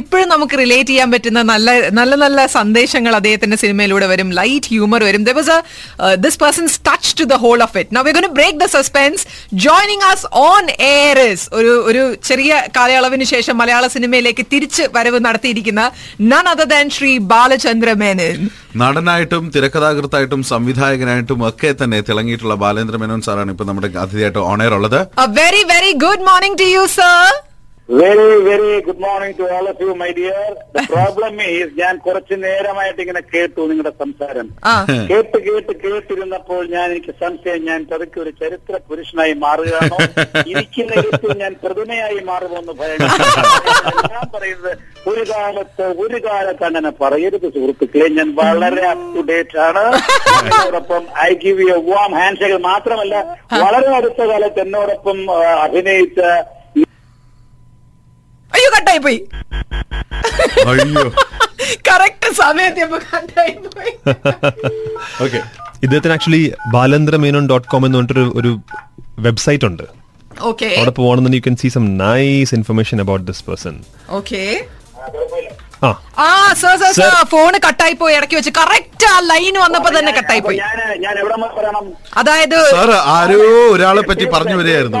ഇപ്പോഴും നമുക്ക് റിലേറ്റ് ചെയ്യാൻ പറ്റുന്ന നല്ല നല്ല നല്ല സന്ദേശങ്ങൾ അദ്ദേഹത്തിന്റെ സിനിമയിലൂടെ വരും. ലൈറ്റ് ഹ്യൂമർ വരും. The was this person's touch to the whole of it now we gone break the suspense joining us on airs ഒരു ഒരു ചെറിയ കാലയളവിന് ശേഷം മലയാള സിനിമയിലേക്ക് തിരിച്ച് വരവ് നടത്തിയിരിക്കുന്ന none other than Shri Balachandra Menon നടനായിട്ടും തിരക്കഥാകൃത്തായിട്ടും സംവിധായകനായിട്ടും ഒക്കെ തന്നെ തിളങ്ങിയിട്ടുള്ള ബാലേന്ദ്ര മേനോൻ സാറാണ് ഇപ്പൊ നമ്മുടെ അതിഥിയായിട്ട് ഓണയർ ഉള്ളത്. Very very good morning to you sir sir. Very very good morning to all of you my dear problem is ഞാൻ കുറച്ചു നേരമായിട്ട് ഇങ്ങനെ കേട്ടു നിങ്ങളുടെ സംസാരം. കേട്ട് കേട്ട് കേട്ടിരുന്നപ്പോൾ ഞാൻ എനിക്ക് സംശയം ഞാൻ പതുക്കെ ഒരു ചരിത്ര പുരുഷനായി മാറുകയാണോ? ഇരിക്കുന്ന ഇടത്തിൽ ഞാൻ പ്രതിമയായി മാറുമെന്ന് ഞാൻ പറയുന്നത് ഒരു കാലത്ത് ഒരു കാലത്ത് അങ്ങനെ പറയരുത് സുഹൃത്തുക്കളെ. ഞാൻ വളരെ അപ് ടു ഡേറ്റ് ആണ്. എന്നോടൊപ്പം I give you warm handshake മാത്രമല്ല വളരെ അടുത്ത കാലത്ത് എന്നോടൊപ്പം അഭിനയിച്ച അയ്യോ കട്ടായി പോയി അയ്യോ. കറക്റ്റ് സമയത്ത് കട്ടായി പോയി ഓക്കെ ഇദ്ദേഹത്തിന് actually Balendra Menon dot com എന്ന് പറഞ്ഞിട്ടൊരു ഒരു വെബ്സൈറ്റ് ഉണ്ട്. ഓക്കെ അവിടെ പോകണമെന്ന് you can see some nice information about this person okay ആ. Sir sir sir. ഫോൺ കട്ടായി പോയി ഇടയ്ക്ക് വെച്ച്. കറക്റ്റ് ആ ലൈൻ വന്നപ്പോ തന്നെ കട്ടായി പോയി അതായത് സാർ ആരോ ഒരാളെ പറ്റി പറഞ്ഞു വരികയായിരുന്നു.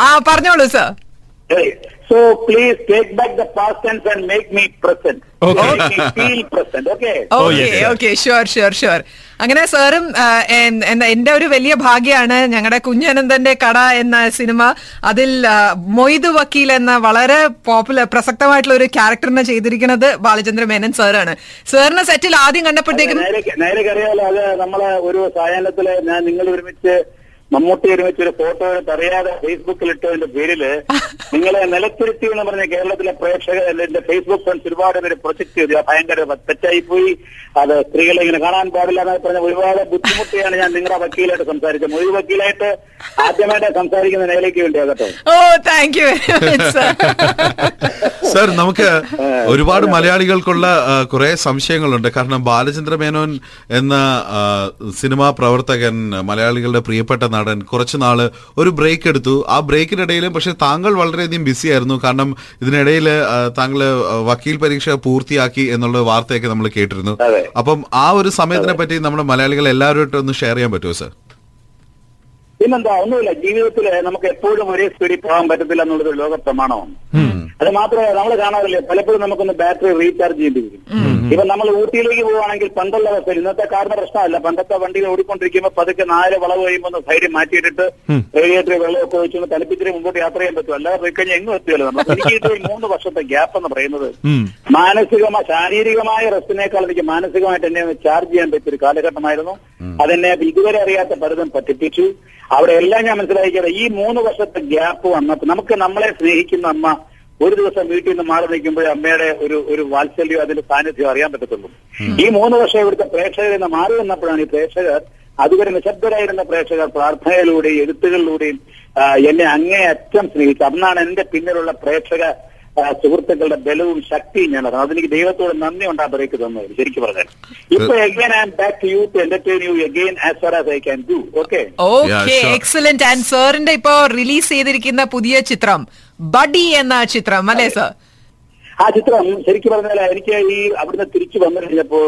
ആ പറഞ്ഞോളൂ sir so please take back the past tense and make me present. Okay. Feel present okay okay okay yes. Okay. Sure. Sure. Sure. അങ്ങനെ സാറും എന്റെ ഒരു വലിയ ഭാഗ്യമാണ് ഞങ്ങളുടെ കുഞ്ഞനന്ദന്റെ കട എന്ന സിനിമ അതിൽ മൊയ്തു വക്കീൽ എന്ന വളരെ പോപ്പുലർ പ്രസക്തമായിട്ടുള്ള ഒരു ക്യാരക്ടറിനെ ചെയ്തിരിക്കുന്നത് ബാലചന്ദ്ര മേനൻ സാറാണ് സാറിനെ സെറ്റിൽ ആദ്യം കണ്ടപ്പോഴത്തേക്കും നേരെ അറിയാലോ അത് നമ്മളെ ഒരു സായാഹ്നത്തിൽ ഞാൻ നിങ്ങൾ ഒരുമിച്ച് മമ്മൂട്ടി ഒരുമിച്ച് ഒരു ഫോട്ടോ പറയാതെ അറിയാതെ ഫേസ്ബുക്കിൽ ഇട്ടതിന്റെ പേരിൽ നിങ്ങളെ നിലത്തിരുത്തി എന്ന് പറഞ്ഞ കേരളത്തിലെ പ്രേക്ഷകർ എന്റെ ഫേസ്ബുക്ക് ഫ്രണ്ട്സ് ഒരുപാട് പേര് പ്രൊജക്ട് ചെയ്തു. ഭയങ്കര തെറ്റായി പോയി അത് സ്ത്രീകളെ ഇങ്ങനെ കാണാൻ പാടില്ല എന്ന് പറഞ്ഞ ഒരുപാട് ബുദ്ധിമുട്ടിയാണ് ഞാൻ നിങ്ങളുടെ വക്കീലായിട്ട് സംസാരിച്ചത്. മൊഴി വക്കീലായിട്ട് ആദ്യമായിട്ട് സംസാരിക്കുന്ന നിലയിലേക്ക് വേണ്ടിയാകട്ടെ ഓ താങ്ക് യു സർ നമുക്ക് ഒരുപാട് മലയാളികൾക്കുള്ള കുറെ സംശയങ്ങളുണ്ട്. കാരണം ബാലചന്ദ്ര മേനോൻ എന്ന സിനിമാ പ്രവർത്തകൻ മലയാളികളുടെ പ്രിയപ്പെട്ട നടൻ. കുറച്ച് നാൾ ഒരു ബ്രേക്ക് എടുത്തു. ആ ബ്രേക്കിനിടയിലും പക്ഷെ താങ്കൾ വളരെയധികം ബിസി ആയിരുന്നു. കാരണം ഇതിനിടയിൽ താങ്കൾ വക്കീൽ പരീക്ഷ പൂർത്തിയാക്കി എന്നുള്ള വാർത്തയൊക്കെ നമ്മൾ കേട്ടിരുന്നു. അപ്പം ആ ഒരു സമയത്തിനെ പറ്റി നമ്മുടെ മലയാളികൾ എല്ലാവരുമായിട്ട് ഒന്ന് ഷെയർ ചെയ്യാൻ പറ്റുമോ സർ പിന്നെന്താ ഒന്നുമില്ല. ജീവിതത്തിൽ നമുക്ക് എപ്പോഴും ഒരേ സ്പീഡിൽ പോകാൻ പറ്റത്തില്ല എന്നുള്ളത് ലോക പ്രമാണമാണ് അത് മാത്രമല്ല നമ്മൾ കാണാറില്ലേ പലപ്പോഴും നമുക്കൊന്ന് ബാറ്ററി റീചാർജ് ചെയ്യേണ്ടി വരും ഇപ്പൊ നമ്മൾ ഊട്ടിയിലേക്ക് പോവുകയാണെങ്കിൽ പണ്ടുള്ള അവസ്ഥയിൽ ഇന്നത്തെ കാറിന്റെ പ്രശ്നമല്ല. പണ്ടത്തെ വണ്ടിയിൽ ഓടിക്കൊണ്ടിരിക്കുമ്പോൾ പതുക്കെ നാല് വളവ് കഴിയുമ്പോൾ ഒന്ന് സൈഡിൽ മാറ്റിയിട്ടിട്ട് റേഡിയേറ്ററി വെള്ളമൊക്കെ വെച്ചുകൊണ്ട് തലപ്പിച്ചിരി മുമ്പോട്ട് യാത്ര ചെയ്യാൻ പറ്റും. അല്ലാതെ പോയി കഴിഞ്ഞാൽ എങ്ങും എത്തിയല്ലോ നമ്മൾ എനിക്ക് ഒരു മൂന്ന് വർഷത്തെ ഗ്യാപ്പ് എന്ന് പറയുന്നത് മാനസികമായ ശാരീരികമായ റെസ്റ്റിനേക്കാൾ എനിക്ക് മാനസികമായിട്ട് എന്നെ ഒന്ന് ചാർജ് ചെയ്യാൻ പറ്റിയ ഒരു കാലഘട്ടമായിരുന്നു. അതെന്നെ ഇതുവരെ അറിയാത്ത പലതും പറ്റിപ്പിച്ചു. അവിടെ എല്ലാം ഞാൻ മനസ്സിലാക്കിയത് ഈ മൂന്ന് വർഷത്തെ ഗ്യാപ്പ് വന്നപ്പോൾ നമുക്ക് നമ്മളെ സ്നേഹിക്കുന്ന അമ്മ ഒരു ദിവസം വീട്ടിൽ നിന്ന് മാറി നിൽക്കുമ്പോൾ അമ്മയുടെ ഒരു ഒരു വാത്സല്യം അതിന്റെ സാന്നിധ്യം അറിയാൻ പറ്റത്തുള്ളൂ. ഈ മൂന്ന് വർഷം ഇവിടുത്തെ പ്രേക്ഷകരിൽ നിന്ന് മാറി വന്നപ്പോഴാണ് ഈ പ്രേക്ഷകർ അതുവരെ നിശബ്ദരായിരുന്ന പ്രേക്ഷകർ പ്രാർത്ഥനയിലൂടെയും എഴുത്തുകളിലൂടെയും എന്നെ അങ്ങേയറ്റം സ്നേഹിച്ചു അന്നാണ് എന്റെ പിന്നിലുള്ള പ്രേക്ഷക സുഹൃത്തുക്കളുടെ ബലവും ശക്തിയും ഞാൻ അറിയാം അതെനിക്ക് ദൈവത്തോട് നന്ദി ഉണ്ടാ ബ്രേക്ക് തന്നത് ശരിക്കും പറഞ്ഞാൽ. ഇപ്പൊ again I am back to you to entertain you again as far as I can do okay okay. Excellent and സാറിന്റെ ഇപ്പോ റിലീസ് ചെയ്തിരിക്കുന്ന പുതിയ ചിത്രം ബഡി എന്ന ചിത്രം അല്ലേ സർ? ആ ചിത്രം ശരിക്കും പറഞ്ഞാൽ എനിക്ക് ഈ അവിടുന്ന് തിരിച്ചു വന്നു കഴിഞ്ഞപ്പോ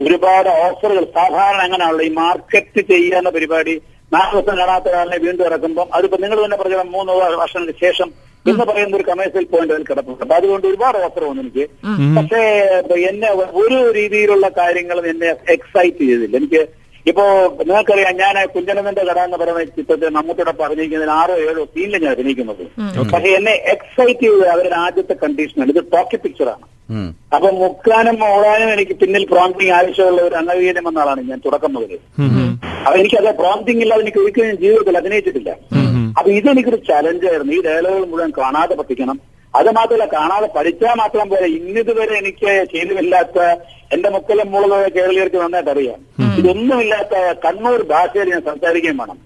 ഒരുപാട് ഓഫറുകൾ. സാധാരണ അങ്ങനെയാണല്ലോ ഈ മാർക്കറ്റ് ചെയ്യുന്ന പരിപാടി നാല് ദിവസം കാണാത്ത ഒരാളിനെ വീണ്ടും ഇറക്കുമ്പോൾ അതിപ്പോ നിങ്ങൾ തന്നെ പറഞ്ഞ മൂന്ന് വർഷങ്ങൾക്ക് ശേഷം എന്ന് പറയുന്ന ഒരു കമേഴ്സ്യൽ പോയിന്റ് അതിൽ കിടപ്പുണ്ട്. അപ്പൊ അതുകൊണ്ട് ഒരുപാട് ഓഫർ വന്നു എനിക്ക്. പക്ഷേ എന്നെ ഒരു രീതിയിലുള്ള കാര്യങ്ങളും എന്നെ എക്സൈറ്റ് ചെയ്തില്ല. എനിക്ക് ഇപ്പോ നിങ്ങൾക്കറിയാം ഞാൻ കുഞ്ഞനന്ദന്റെ കട എന്ന് പറയുന്ന ചിത്രത്തിൽ മമ്മൂട്ടിയോടൊപ്പം അഭിനയിക്കുന്നതിന് ആറോ ഏഴോ സീനിലെ ഞാൻ അഭിനയിക്കുന്നത്. പക്ഷെ എന്നെ എക്സൈറ്റ് ചെയ്ത് അവരുടെ ആദ്യത്തെ കണ്ടീഷനാണ് ഇത് ടോക്കി പിക്ചറാണ്. അപ്പൊ മുക്കാനും ഓടാനും എനിക്ക് പിന്നിൽ പ്രോംപ്റ്റിംഗ് ആവശ്യമുള്ള ഒരു അംഗവീനം എന്ന ആളാണ് ഞാൻ തുടക്കം മുതൽ അപ്പൊ എനിക്കത് പ്രോംപ്റ്റിംഗ് ഇല്ലാതെ എനിക്ക് ഒരിക്കലും ജീവിതത്തിൽ അഭിനയിച്ചിട്ടില്ല. അപ്പൊ ഇതെനിക്കൊരു ചലഞ്ചായിരുന്നു ഈ ഡയലോഗുകൾ മുഴുവൻ കാണാതെ പഠിക്കണം അത് മാത്രമല്ല കാണാതെ പഠിച്ചാൽ മാത്രം പോലെ ഇന്നിതുവരെ എനിക്ക് ചെയ്തുമില്ലാത്ത എന്റെ മുക്കലും മൂളതൊക്കെ കേരളീയർക്ക് നന്നായിട്ട് അറിയാം. ഇതൊന്നുമില്ലാത്ത കണ്ണൂർ ഭാഷയിൽ ഞാൻ സംസാരിക്കുകയും വേണം.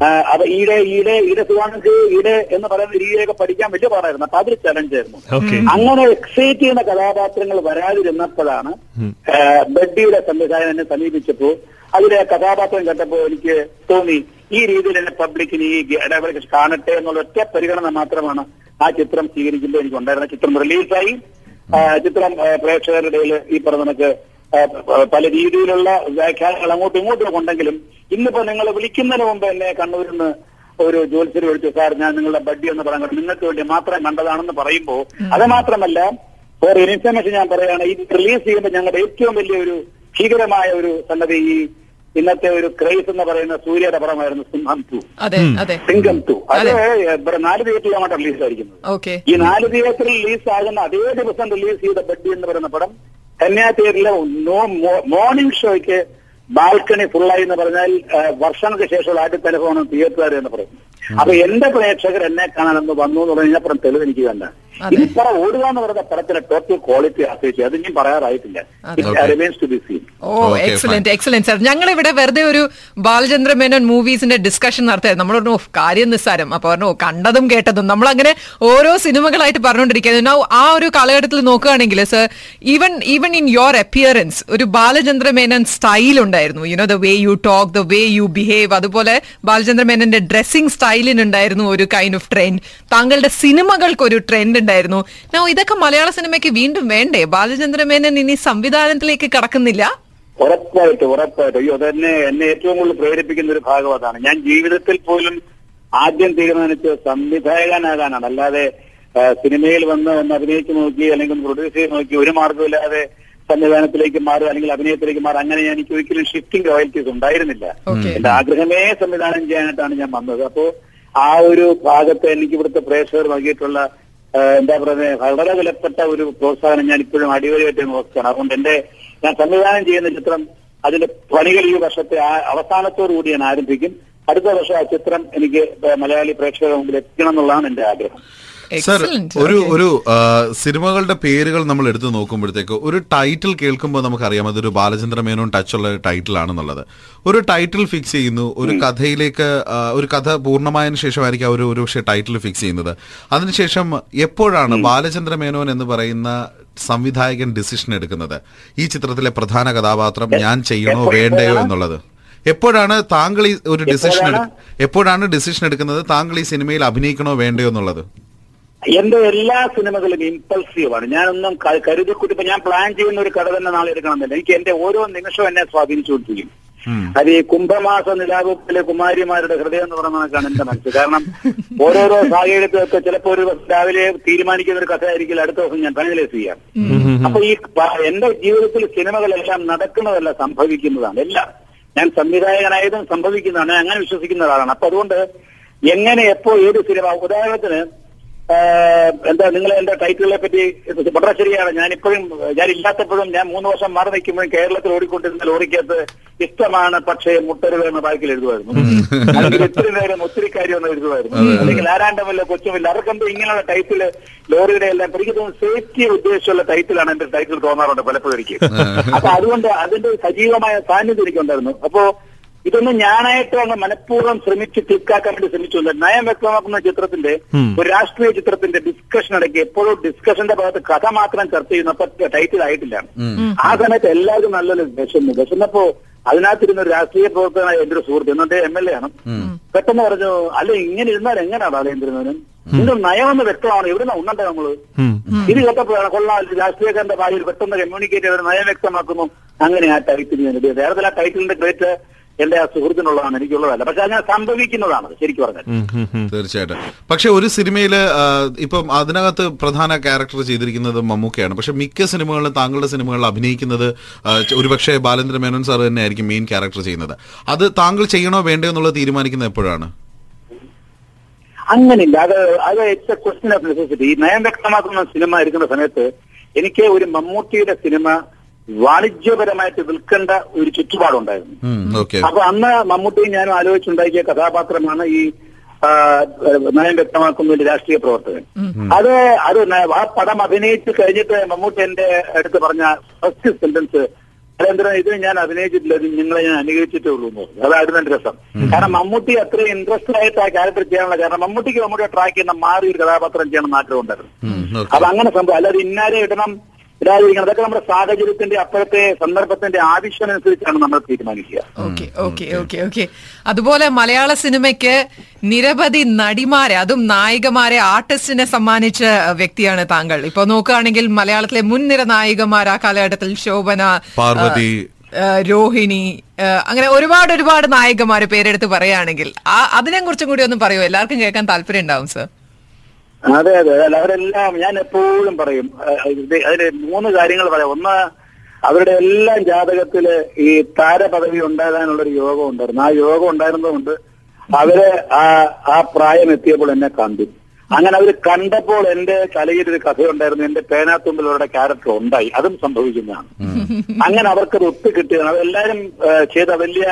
ആ, അപ്പൊ ഈടെ ഈടെ ഈടെ സുഖാണെങ്കിൽ ഈടെ എന്ന് പറയുന്ന രീതിയിലൊക്കെ പഠിക്കാൻ വലിയ പാടായിരുന്നു. അപ്പൊ അതൊരു ചലഞ്ച് ആയിരുന്നു. അങ്ങനെ എക്സൈറ്റ് ചെയ്യുന്ന കഥാപാത്രങ്ങൾ വരാതിരുന്നപ്പോഴാണ് ബഡ്ഡിയുടെ സംവിധാനം എന്നെ സമീപിച്ചപ്പോ അതിലെ കഥാപാത്രം കേട്ടപ്പോ എനിക്ക് തോന്നി ഈ രീതിയിൽ എന്നെ പബ്ലിക്കിന് ഈ ഇടവേളക്ക് കാണട്ടെ എന്നുള്ള ഒറ്റ പരിഗണന മാത്രമാണ് ആ ചിത്രം സ്വീകരിക്കുമ്പോൾ എനിക്ക് ഉണ്ടായിരുന്ന ചിത്രം റിലീസായി. ചിത്രം പ്രേക്ഷകരുടെ ഇടയിൽ ഈ പറഞ്ഞ കണക്ക് പല രീതിയിലുള്ള വ്യാഖ്യാനങ്ങൾ അങ്ങോട്ടും ഇങ്ങോട്ടും കൊണ്ടെങ്കിലും ഉണ്ടെങ്കിലും ഇന്നിപ്പോ നിങ്ങൾ വിളിക്കുന്നതിന് മുമ്പ് എന്നെ കണ്ണൂരിൽ നിന്ന് ഒരു ജോത്സ്യർ വിളിച്ചു സാർ ഞാൻ നിങ്ങളുടെ ബഡ്ഡി എന്ന് പറയാൻ നിങ്ങൾക്ക് വേണ്ടി മാത്രം കണ്ടതാണെന്ന് പറയുമ്പോൾ അത് മാത്രമല്ല ഫോർ ഇൻഫർമേഷൻ ഞാൻ പറയുകയാണ് ഈ റിലീസ് ചെയ്യുമ്പോൾ ഞങ്ങളുടെ ഏറ്റവും വലിയൊരു ഭീകരമായ ഒരു സംഗതി ഈ ഇന്നത്തെ ഒരു ക്രൈസ് എന്ന് പറയുന്ന സൂര്യയുടെ പടമായിരുന്നു സിംഹം ടു. അതെ അതെ. സിംഗം ടു. അത് നാല് തിയേറ്ററിലാണ് റിലീസ് ആയിരിക്കുന്നത് ഓക്കെ. ഈ നാല് തിയേറ്ററിൽ റിലീസ് ആകുന്ന അതേ ദിവസം റിലീസ് ചെയ്ത ബഡ്ഡി എന്ന് പറയുന്ന പടം കന്യാ തിയേറ്ററിലെ നോ മോർണിംഗ് ഷോയ്ക്ക് ബാൽക്കണി ഫുള്ളായി എന്ന് പറഞ്ഞാൽ വർഷങ്ങൾക്ക് ശേഷമുള്ള ആദ്യ തലഫോണും തിയേറ്ററുകാർ എന്ന് പറയും അപ്പൊ എന്റെ പ്രേക്ഷകർ എന്നെ കാണാൻ എന്ന് വന്നു എന്ന് പറഞ്ഞാൽ തെളിവ് എനിക്ക് വേണ്ട. പടം ഓടുക എന്ന് പറയുന്ന പടത്തിന്റെ ടോട്ടൽ ക്വാളിറ്റി ആശ്രയിച്ച് അത് ഞാൻ പറയാറായിട്ടില്ല. അതെ. Remains to be seen oh excellent excellent sir ഞങ്ങൾ ഇവിടെ വെറുതെ ഒരു ബാലചന്ദ്ര മേനോൻ മൂവീസിന്റെ ഡിസ്കഷൻ നടത്തിയത് നമ്മൾ പറഞ്ഞു "ഓ, കാര്യം നിസ്സാരം. അപ്പൊ പറഞ്ഞു കണ്ടതും കേട്ടതും. നമ്മൾ അങ്ങനെ ഓരോ സിനിമകളായിട്ട് പറഞ്ഞുകൊണ്ടിരിക്കുന്നത് Now, ആ ഒരു കാലഘട്ടത്തിൽ നോക്കുകയാണെങ്കിൽ sir even even in your appearance ഒരു ബാലചന്ദ്ര മേനൻ സ്റ്റൈൽ ഉണ്ടായിരുന്നു. You know the way you talk the way you behave അതുപോലെ ബാലചന്ദ്ര മേനന്റെ ഡ്രസ്സിംഗ് സ്റ്റൈലിനുണ്ടായിരുന്നു ഒരു കൈൻഡ് ഓഫ് ട്രെൻഡ് താങ്കളുടെ സിനിമകൾക്ക് ഒരു ട്രെൻഡ് ഉണ്ടായിരുന്നു. നോ ഇതൊക്കെ മലയാള സിനിമയ്ക്ക് വീണ്ടും വേണ്ടേ? ബാലചന്ദ്ര മേനൻ ഇനി സംവിധാനത്തിലേക്ക് കടക്കുന്നില്ല? ഉറപ്പായിട്ട് ഉറപ്പായിട്ട്. അയ്യോ അതെന്നെ എന്നെ ഏറ്റവും കൂടുതൽ പ്രേരിപ്പിക്കുന്ന ഒരു ഭാഗം അതാണ്. ഞാൻ ജീവിതത്തിൽ പോലും ആദ്യം തീരുമാനിച്ച് സംവിധായകനാകാനാണ്. അല്ലാതെ സിനിമയിൽ വന്ന് ഒന്ന് അഭിനയിച്ച് നോക്കി അല്ലെങ്കിൽ പ്രൊഡ്യൂസ് ചെയ്ത് നോക്കി ഒരു മാർഗമില്ലാതെ സംവിധാനത്തിലേക്ക് മാറുക അല്ലെങ്കിൽ അഭിനയത്തിലേക്ക് മാറുക അങ്ങനെ ഞാൻ എനിക്ക് ഒരിക്കലും ഷിഫ്റ്റിംഗ് റോയൽറ്റീസ് ഉണ്ടായിരുന്നില്ല. എന്റെ ആഗ്രഹമേ സംവിധാനം ചെയ്യാനായിട്ടാണ് ഞാൻ വന്നത്. അപ്പോ ആ ഒരു ഭാഗത്ത് എനിക്ക് ഇവിടുത്തെ പ്രേക്ഷകർ നൽകിയിട്ടുള്ള എന്താ പറയുന്നത് വളരെ വിലപ്പെട്ട ഒരു പ്രോത്സാഹനം ഞാൻ ഇപ്പോഴും അടിവരയായിട്ട് നോക്കുകയാണ്. അതുകൊണ്ട് എന്റെ ഞാൻ സംവിധാനം ചെയ്യുന്ന ചിത്രം അതിന്റെ പണികൾ ഈ വർഷത്തെ ആ- അവസാനത്തോടു കൂടി ഞാൻ ആരംഭിക്കും. അടുത്ത വർഷം ആ ചിത്രം എനിക്ക് മലയാളി പ്രേക്ഷകരുടെ മുമ്പിൽ എത്തിക്കണം എന്നുള്ളതാണ് എന്റെ ആഗ്രഹം. സർ ഒരു ഒരു സിനിമകളുടെ പേരുകൾ നമ്മൾ എടുത്തു നോക്കുമ്പോഴത്തേക്ക് ഒരു ടൈറ്റിൽ കേൾക്കുമ്പോൾ നമുക്കറിയാം അതൊരു ബാലചന്ദ്ര മേനോൻ ടച്ച് ഉള്ള ടൈറ്റിൽ ആണെന്നുള്ളത്. ഒരു ടൈറ്റിൽ ഫിക്സ് ചെയ്യുന്നു ഒരു കഥയിലേക്ക് ഒരു കഥ പൂർണമായതിനു ശേഷമായിരിക്കും അവർ ഒരു പക്ഷേ ടൈറ്റിൽ ഫിക്സ് ചെയ്യുന്നത്. അതിനുശേഷം എപ്പോഴാണ് ബാലചന്ദ്ര മേനോൻ എന്ന് പറയുന്ന സംവിധായകൻ ഡിസിഷൻ എടുക്കുന്നത്? ഈ ചിത്രത്തിലെ പ്രധാന കഥാപാത്രം ഞാൻ ചെയ്യണോ വേണ്ടയോ എന്നുള്ളത്. എപ്പോഴാണ് താങ്കൾ ഈ ഒരു ഡിസിഷൻ എപ്പോഴാണ്? എപ്പോഴാണ് ഡിസിഷൻ എടുക്കുന്നത്? താങ്കൾ ഈ സിനിമയിൽ അഭിനയിക്കണോ വേണ്ടയോ എന്നുള്ളത്. എന്റെ എല്ലാ സിനിമകളും ഇമ്പൾസീവ് ആണ് ഞാനൊന്നും കരുതിക്കൂട്ടി. ഇപ്പൊ ഞാൻ പ്ലാൻ ചെയ്യുന്ന ഒരു കഥ തന്നെ നാളെ എടുക്കണമെന്നില്ല എനിക്ക് എന്റെ ഓരോ നിമിഷവും എന്നെ സ്വാധീനിച്ചുകൊണ്ടിരിക്കും അത് ഈ കുംഭമാസ നിലാപത്തിലെ കുമാരിമാരുടെ ഹൃദയം എന്ന് പറയുന്ന കണക്കാണ് എന്റെ മനസ്സ്. കാരണം ഓരോരോ സാഹചര്യത്തിലൊക്കെ ചിലപ്പോൾ ഒരു രാവിലെ തീരുമാനിക്കുന്ന ഒരു കഥയായിരിക്കും അടുത്ത ദിവസം ഞാൻ ഫൈനലൈസ് ചെയ്യാം. അപ്പൊ ഈ എന്റെ ജീവിതത്തിൽ സിനിമകളെല്ലാം നടക്കുന്നതല്ല സംഭവിക്കുന്നതാണ്. എല്ലാം ഞാൻ സംവിധായകനായതും സംഭവിക്കുന്നതാണ് ഞാൻ അങ്ങനെ വിശ്വസിക്കുന്ന ഒരാളാണ്. അപ്പൊ അതുകൊണ്ട് എങ്ങനെ എപ്പോ ഏത് സിനിമ ഉദാഹരണത്തിന് എന്താ നിങ്ങൾ എന്റെ ടൈറ്റിലെ പറ്റി വളരെ ശരിയാണ്. ഞാൻ ഇപ്പോഴും ഞാൻ ഇല്ലാത്തപ്പോഴും ഞാൻ മൂന്ന് വർഷം മാറി നിൽക്കുമ്പോഴും കേരളത്തിൽ ഓടിക്കൊണ്ടിരുന്ന ലോറിക്കകത്ത് ഇഷ്ടമാണ് പക്ഷേ മുട്ടരുത് എന്ന ബാക്കിൽ എഴുതുമായിരുന്നു. അല്ലെങ്കിൽ ഒത്തിരി നേരം ഒത്തിരി കാര്യം എന്ന് എഴുതുമായിരുന്നു. അല്ലെങ്കിൽ ആരാണ്ടമല്ല കൊച്ചുമില്ല. അവർക്കെന്തോ ഇങ്ങനെയുള്ള ടൈറ്റിൽ ലോറിയുടെ എല്ലാം എനിക്ക് തോന്നുന്നു സേഫ്റ്റി ഉദ്ദേശിച്ചുള്ള ടൈറ്റിലാണ് എന്റെ ടൈറ്റിൽ തോന്നാറുണ്ട് പലപ്പോഴും എനിക്ക്. അപ്പൊ അതുകൊണ്ട് അതിന്റെ സജീവമായ സാന്നിധ്യം എനിക്കുണ്ടായിരുന്നു. അപ്പോ ഇതൊന്നും ഞാനായിട്ട് അങ്ങ് മനഃപൂർവം ശ്രമിച്ച് തീർക്കാക്കാൻ വേണ്ടി ശ്രമിച്ചു നയം വ്യക്തമാക്കുന്ന ചിത്രത്തിന്റെ ഒരു രാഷ്ട്രീയ ചിത്രത്തിന്റെ ഡിസ്കഷൻ ഇടയ്ക്ക് എപ്പോഴും ഡിസ്കഷന്റെ ഭാഗത്ത് കഥ മാത്രം ചർച്ച ചെയ്യുന്നപ്പോ ടൈറ്റിൽ ആയിട്ടില്ല. ആ സമയത്ത് എല്ലാവരും നല്ലൊരു വിശന്നു വിശന്നപ്പോ അതിനകത്തിരുന്ന ഒരു രാഷ്ട്രീയ പ്രവർത്തകനായ എന്റെ ഒരു സുഹൃത്ത് എന്നിട്ട് എം എൽ എ ആണ്. പെട്ടെന്ന് പറഞ്ഞു അല്ല ഇങ്ങനെ ഇരുന്നാൽ എങ്ങനെയാണ് ബാലേന്ദ്രനും ഇതിന്റെ നയമെന്ന് വ്യക്തമാണ്. എവിടുന്ന ഉണ്ണണ്ടേ നമ്മൾ? ഇത് കേട്ടപ്പോഴാണ് കൊള്ളാം രാഷ്ട്രീയക്കാരന്റെ ഭാര്യയിൽ പെട്ടെന്ന് കമ്മ്യൂണിക്കേറ്റ് ചെയ്ത് നയം വ്യക്തമാക്കുന്നു. അങ്ങനെ ആ ടൈറ്റിൽ യഥാർത്ഥത്തിൽ ആ ടൈറ്റിലിന്റെ ക്രേറ്റ് എന്റെ ആ സുഹൃത്തിനുള്ളതാണ് എനിക്കുള്ളതല്ല. പക്ഷെ അങ്ങനെ സംഭവിക്കുന്നതാണ് ശരിക്കും പറഞ്ഞാൽ. തീർച്ചയായിട്ടും. പക്ഷെ ഒരു സിനിമയിൽ ആ, ഇപ്പം അതിനകത്ത് പ്രധാന ക്യാരക്ടർ ചെയ്തിരിക്കുന്നത് മമ്മൂക്കയാണ്. പക്ഷെ മിക്ക സിനിമകളിലും താങ്കളുടെ സിനിമകളിൽ അഭിനയിക്കുന്നത് ഒരുപക്ഷെ ബാലേന്ദ്ര മേനോൻ സാർ തന്നെ ആയിരിക്കും മെയിൻ ക്യാരക്ടർ ചെയ്യുന്നത്. അത് താങ്കൾ ചെയ്യണോ വേണ്ടോ എന്നുള്ളത് തീരുമാനിക്കുന്നത് എപ്പോഴാണ്? അങ്ങനില്ല. അത് അത് it's a question of necessity ഈ നയം വ്യക്തമാക്കുന്ന സിനിമ ഇരിക്കുന്ന സമയത്ത് എനിക്ക് ഒരു മമ്മൂട്ടിയുടെ സിനിമ വാണിജ്യപരമായിട്ട് വിൽക്കേണ്ട ഒരു ചുറ്റുപാടുണ്ടായിരുന്നു. അപ്പൊ അന്ന് മമ്മൂട്ടിയും ഞാനും ആലോചിച്ചുണ്ടാക്കിയ കഥാപാത്രമാണ് ഈ നയം വ്യക്തമാക്കുന്ന ഒരു രാഷ്ട്രീയ പ്രവർത്തകൻ. അത് അത് ആ പടം അഭിനയിച്ച് കഴിഞ്ഞിട്ട് മമ്മൂട്ടി എന്റെ അടുത്ത് പറഞ്ഞ ഫസ്റ്റ് സെന്റൻസ് അതെന്തിനാ ഇത് ഞാൻ അഭിനയിച്ചിട്ടില്ല ഇത് നിങ്ങളെ ഞാൻ അനുകരിച്ചിട്ടേ ഉള്ളൂ എന്ന് പറഞ്ഞു. അതായിരുന്നു എന്റെ രസം. കാരണം മമ്മൂട്ടി അത്രയും ഇൻട്രസ്റ്റ് ആയിട്ട് ആ ക്യാരക്ടർ ചെയ്യാനുള്ള കാരണം മമ്മൂട്ടിക്ക് മമ്മൂട്ടിയെ ട്രാക്ക് ചെയ്യുന്ന മാറി ഒരു കഥാപാത്രം ചെയ്യണം ആഗ്രഹം ഉണ്ടായിരുന്നു അപ്പൊ അങ്ങനെ സംഭവം. അല്ലാതെ ഇന്നാരെ ഇടണം ഇടാതിരിക്കണം അതൊക്കെ നമ്മുടെ സാഹചര്യത്തിന്റെ അപ്പോഴത്തെ സന്ദർഭത്തിന്റെ ആവശ്യമനുസരിച്ചാണ് നമ്മൾ തീരുമാനിക്കുക. Okay okay okay okay. അതുപോലെ മലയാള സിനിമയ്ക്ക് നിരവധി നടിമാരെ അതും നായികമാരെ ആർട്ടിസ്റ്റിനെ സമ്മാനിച്ച വ്യക്തിയാണ് താങ്കൾ. ഇപ്പൊ നോക്കുകയാണെങ്കിൽ മലയാളത്തിലെ മുൻനിര നായികമാർ ആ കാലഘട്ടത്തിൽ ശോഭന പാർവതി. രോഹിണി അങ്ങനെ ഒരുപാട് ഒരുപാട് നായികമാര് പേരെടുത്ത് പറയുകയാണെങ്കിൽ ആ- അതിനെ കുറിച്ചും കൂടി ഒന്ന് പറയൂ. എല്ലാവർക്കും കേൾക്കാൻ താല്പര്യം ഉണ്ടാവും സർ. അതെ അതെ. അല്ല അവരെല്ലാം ഞാൻ എപ്പോഴും പറയും അതിന് മൂന്ന് കാര്യങ്ങൾ പറയാം. ഒന്ന് അവരുടെ എല്ലാം ജാതകത്തിൽ ഈ താരപദവി ഉണ്ടാകാനുള്ളൊരു യോഗം ഉണ്ടായിരുന്നു. ആ യോഗം ഉണ്ടായിരുന്നതുകൊണ്ട് അവർ ആ ആ പ്രായം എത്തിയപ്പോൾ എന്നെ കണ്ടു. അങ്ങനെ അവർ കണ്ടപ്പോൾ എന്റെ തലയിൽ ഒരു കഥയുണ്ടായിരുന്നു. എന്റെ പേനാത്തുമ്പിൽ അവരുടെ ക്യാരക്ടർ ഉണ്ടായി. അതും സംഭവിക്കുന്നതാണ്. അങ്ങനെ അവർക്കത് ഒത്തു കിട്ടിയതാണ് അതെല്ലാരും ചെയ്ത വലിയ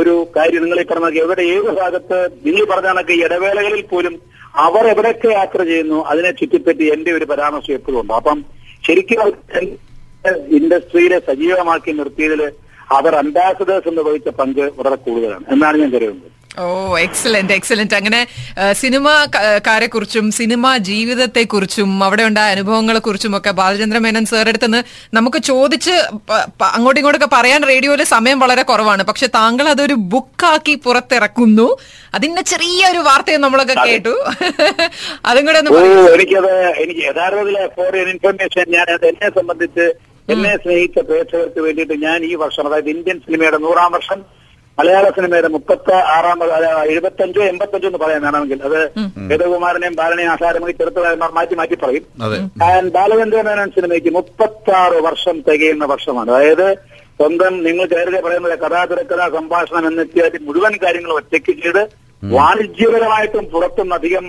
ഒരു കാര്യം നിങ്ങൾ ഈ പറഞ്ഞ എവിടെ ഏത് ഭാഗത്ത് നിങ്ങൾ പറഞ്ഞ കണക്ക് ഇടവേളകളിൽ പോലും അവർ എവിടെയൊക്കെ യാത്ര ചെയ്യുന്നു അതിനെ ചുറ്റിപ്പറ്റി എന്റെ ഒരു പരാമർശം എപ്പോഴും ഉണ്ട്. അപ്പം ശരിക്കും ഇൻഡസ്ട്രിയിലെ സജീവമാക്കി നിർത്തിയതിൽ അവർ അംബാസഡേഴ്സ് എന്ന് വഹിച്ച പങ്ക് വളരെ കൂടുതലാണ് എന്നാണ് ഞാൻ കരുതുന്നത്. ഓ എക്സലന്റ് എക്സലന്റ് അങ്ങനെ സിനിമക്കാരെ കുറിച്ചും സിനിമാ ജീവിതത്തെ കുറിച്ചും അവിടെ ഉണ്ടായ അനുഭവങ്ങളെ കുറിച്ചും ഒക്കെ ബാലചന്ദ്ര മേനൻ അടുത്തുനിന്ന് നമുക്ക് ചോദിച്ച് അങ്ങോട്ടും ഇങ്ങോട്ടൊക്കെ പറയാൻ റേഡിയോയിൽ സമയം വളരെ കുറവാണ്. പക്ഷെ താങ്കൾ അതൊരു ബുക്കാക്കി പുറത്തിറക്കുന്നു. അതിന്റെ ചെറിയൊരു വാർത്തയും നമ്മളൊക്കെ കേട്ടു. അതും കൂടെ. എനിക്കത് എനിക്ക് യഥാർത്ഥത്തിൽ ഇൻഫർമേഷൻ ഞാൻ എന്നെ സംബന്ധിച്ച് എന്നെ സ്നേഹിച്ച പ്രേക്ഷകർക്ക് വേണ്ടിയിട്ട് ഞാൻ ഈ വർഷം അതായത് ഇന്ത്യൻ സിനിമയുടെ നൂറാം വർഷം മലയാള സിനിമയുടെ മുപ്പത്തി ആറാം എഴുപത്തഞ്ചോ എൺപത്തഞ്ചോ എന്ന് പറയാൻ വേണമെങ്കിൽ. അത് വേദകുമാരനെയും ബാലനെയും ആധാരമായി ചെറുത്തുകാരന്മാർ മാറ്റി മാറ്റി പറയും. അതെ. ആൻഡ് ബാലചന്ദ്ര മേനോൻ സിനിമയ്ക്ക് മുപ്പത്തി ആറ് വർഷം തികയുന്ന വർഷമാണ്. അതായത് സ്വന്തം നിങ്ങൾ കയറി പറയുന്നത് കഥാതിരക്കഥ സംഭാഷണം എന്നിത്യാദി മുഴുവൻ കാര്യങ്ങളും ഒറ്റയ്ക്ക് ചെയ്ത് വാണിജ്യപരമായിട്ടും പുറത്തുനിന്ന് അധികം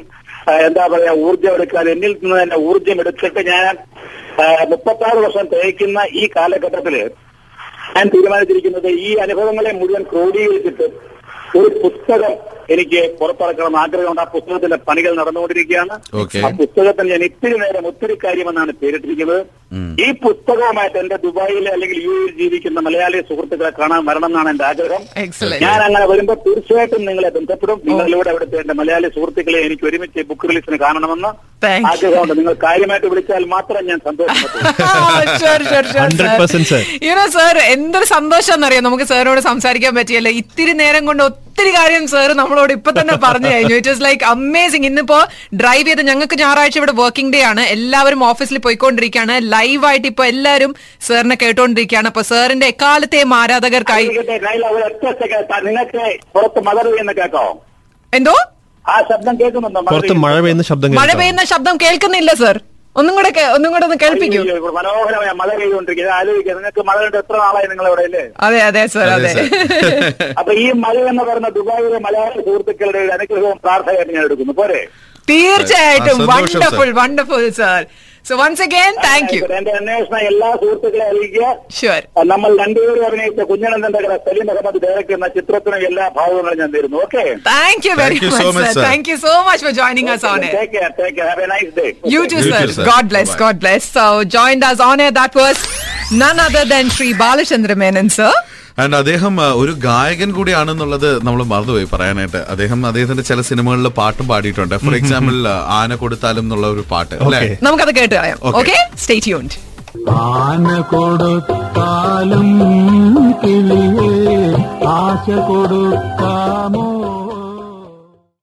എന്താ പറയാ ഊർജം എടുക്കാൻ എന്നിൽ നിന്ന് തന്നെ ഊർജം എടുത്തിട്ട് ഞാൻ മുപ്പത്തി ആറ് വർഷം തികയ്ക്കുന്ന ഈ കാലഘട്ടത്തിൽ ഞാൻ തീരുമാനിച്ചിരിക്കുന്നത് ഈ അനുഭവങ്ങളെ മുഴുവൻ ക്രോഡീകരിച്ചിട്ട് ഒരു പുസ്തകം എനിക്ക് പുറത്തിറക്കണം ആഗ്രഹമുണ്ട്. ആ പുസ്തകത്തിന്റെ പണികൾ നടന്നുകൊണ്ടിരിക്കുകയാണ്. Okay. ആ പുസ്തകത്തിന് ഞാൻ ഇത്തിരി നേരം ഒത്തിരി കാര്യമെന്നാണ് പേരിട്ടിരിക്കുന്നത്. ഈ പുസ്തകവുമായിട്ട് എന്റെ ദുബായിലെ അല്ലെങ്കിൽ യു എയിൽ ജീവിക്കുന്ന മലയാളി സുഹൃത്തുക്കളെ കാണാൻ വരണം എന്നാണ് എന്റെ ആഗ്രഹം ഞാൻ അങ്ങനെ വരുമ്പോൾ തീർച്ചയായിട്ടും നിങ്ങളെ ബന്ധപ്പെടും. നിങ്ങളിലൂടെ അവിടുത്തെ എന്റെ മലയാളി സുഹൃത്തുക്കളെ എനിക്ക് ഒരുമിച്ച് ബുക്ക് റിലീസിന് കാണണമെന്ന് ആഗ്രഹമുണ്ട്. നിങ്ങൾ കാര്യമായിട്ട് വിളിച്ചാൽ മാത്രം ഞാൻ സന്തോഷപ്പെട്ടു സാർ എന്തൊരു സന്തോഷം എന്നറിയാം നമുക്ക് സാറിനോട് സംസാരിക്കാൻ പറ്റിയല്ലോ. ഇത്തിരി നേരം കൊണ്ട് ഒത്തിരി കാര്യം സാർ നമ്മളോട് ഇപ്പൊ തന്നെ പറഞ്ഞു കഴിഞ്ഞു. ഇറ്റ് ഇസ് ലൈക്ക് അമേസിംഗ് ഇന്നിപ്പോ ഡ്രൈവ് ചെയ്ത് ഞങ്ങൾക്ക് ഞായറാഴ്ച ഇവിടെ വർക്കിംഗ് ഡേ ആണ്. എല്ലാവരും ഓഫീസിൽ പോയിക്കൊണ്ടിരിക്കുകയാണ്. ലൈവായിട്ട് ഇപ്പൊ എല്ലാവരും സാറിനെ കേട്ടോണ്ടിരിക്കുകയാണ്. അപ്പൊ സാറിന്റെ എക്കാലത്തെയും ആരാധകർക്കായി എന്തോ? ആ ശബ്ദം കേൾക്കുന്നുണ്ടോ? മഴ പെയ്യുന്ന ശബ്ദം? മഴ കേൾക്കാം. പെയ്യുന്ന ശബ്ദം കേൾക്കുന്നില്ല സാർ ഒന്നും കൂടെ ഒന്നും കൂടെ ഒന്ന് കേൾപ്പിക്കൂ. മനോഹരമായ മഴ പെയ്തുകൊണ്ടിരിക്കുന്നത് ആലോചിക്കുക നിങ്ങൾക്ക് മഴ കണ്ട് എത്ര നാളായി നിങ്ങൾ ഇവിടെ അല്ലേ അതെ അതെ സർ അതെ, അപ്പൊ ഈ മഴ എന്ന് പറയുന്ന ദുബായിലെ മലയാള സുഹൃത്തുക്കളുടെ ഒരു അനുഗ്രഹവും പ്രാർത്ഥനയായിട്ട് ഞാൻ എടുക്കുന്നു. പോരെ? തീർച്ചയായിട്ടും. Wonderful wonderful sir. So once again thank you എന്റെ അന്വേഷണം എല്ലാ സുഹൃത്തുക്കളെ അറിയിക്കുക ഷുവർ നമ്മൾ രണ്ടുപേരും അഭിനയിച്ച കുഞ്ഞനന്ദന്റെ കഥ സലീം അഹമ്മദ് ഡയറക്ടർ എന്ന ചിത്രത്തിനും എല്ലാ ഭാവങ്ങളും ഞാൻ തരുന്നു okay Thank you very Thank you much, so much, sir. sir. Thank you so much for joining us on it. Take care, take care. Have a nice day. You too, You sir. too, sir. God bless, Bye-bye. God bless. So, joined us on air. That was none other than Sri Balachandra Menon, sir. And അദ്ദേഹം ഒരു ഗായകൻ കൂടിയാണെന്നുള്ളത് നമ്മൾ മറന്നുപോയി പറയാനായിട്ട്. അദ്ദേഹം അദ്ദേഹത്തിന്റെ ചില സിനിമകളിൽ പാട്ടും പാടിയിട്ടുണ്ട്. ഫോർ എക്സാമ്പിൾ ആന കൊടുത്താലും എന്നുള്ള ഒരു പാട്ട് അല്ലേ? നമുക്കത് കേട്ട് കളയാം. ഓക്കെ സ്റ്റേ ട്യൂൺഡ് ആന കൊടുത്താലും കിളിയേ ആശ കൊടുക്കാമോ?